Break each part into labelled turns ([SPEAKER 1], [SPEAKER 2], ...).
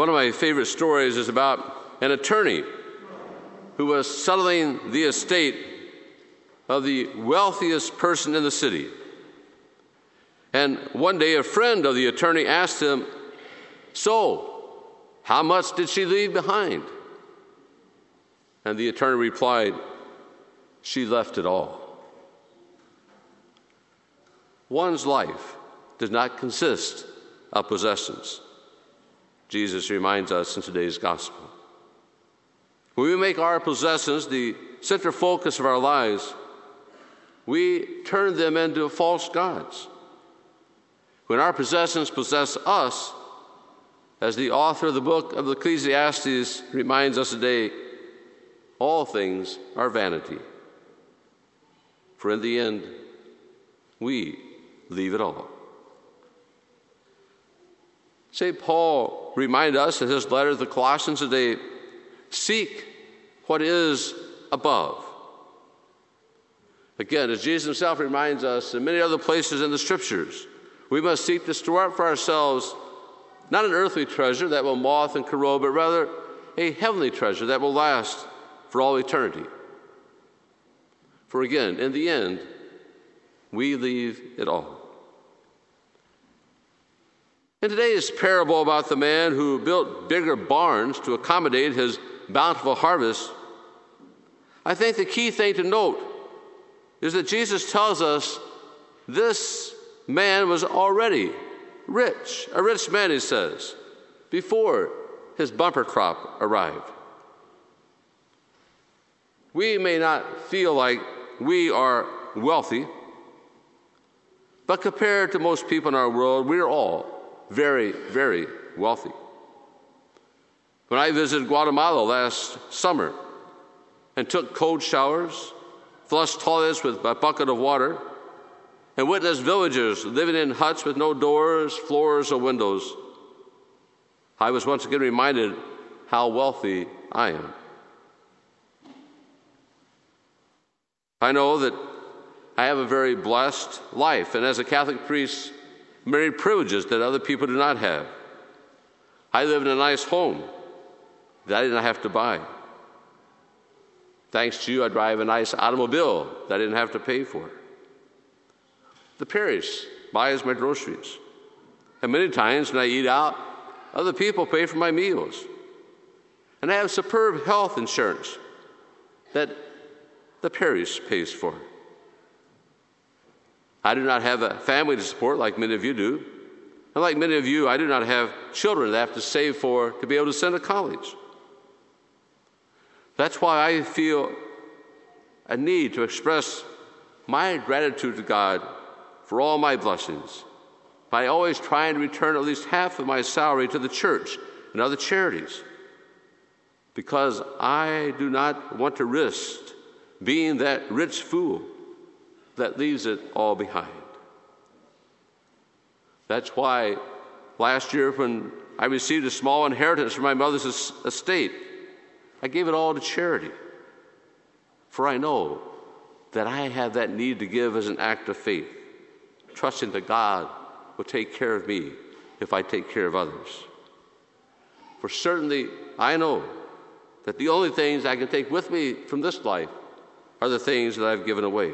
[SPEAKER 1] One of my favorite stories is about an attorney who was settling the estate of the wealthiest person in the city. And one day, a friend of the attorney asked him, So, how much did she leave behind? And the attorney replied, She left it all. One's life does not consist of possessions. Jesus reminds us in today's gospel. When we make our possessions the center focus of our lives, we turn them into false gods. When our possessions possess us, as the author of the book of Ecclesiastes reminds us today, all things are vanity. For in the end, we leave it all. St. Paul reminded us in his letter to the Colossians today seek what is above. Again, as Jesus himself reminds us in many other places in the scriptures, we must seek to store up for ourselves not an earthly treasure that will moth and corrode, but rather a heavenly treasure that will last for all eternity. For again, in the end, we leave it all. In today's parable about the man who built bigger barns to accommodate his bountiful harvest, I think the key thing to note is that Jesus tells us this man was already rich, a rich man, he says, before his bumper crop arrived. We may not feel like we are wealthy, but compared to most people in our world, we're all very, very wealthy. When I visited Guatemala last summer and took cold showers, flushed toilets with a bucket of water, and witnessed villagers living in huts with no doors, floors, or windows, I was once again reminded how wealthy I am. I know that I have a very blessed life, and as a Catholic priest, many privileges that other people do not have. I live in a nice home that I didn't have to buy. Thanks to you, I drive a nice automobile that I didn't have to pay for. The parish buys my groceries. And many times when I eat out, other people pay for my meals. And I have superb health insurance that the parish pays for. I do not have a family to support like many of you do. And like many of you, I do not have children that I have to save for to be able to send to college. That's why I feel a need to express my gratitude to God for all my blessings by always trying to return at least half of my salary to the church and other charities. Because I do not want to risk being that rich fool that leaves it all behind. That's why last year, when I received a small inheritance from my mother's estate, I gave it all to charity. For I know that I have that need to give as an act of faith, trusting that God will take care of me if I take care of others. For certainly, I know that the only things I can take with me from this life are the things that I've given away.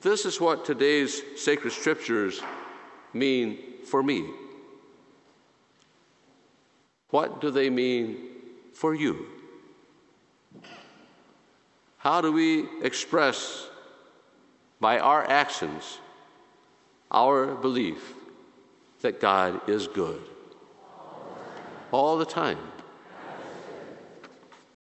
[SPEAKER 1] This is what today's sacred scriptures mean for me. What do they mean for you? How do we express by our actions our belief that God is good? All the time.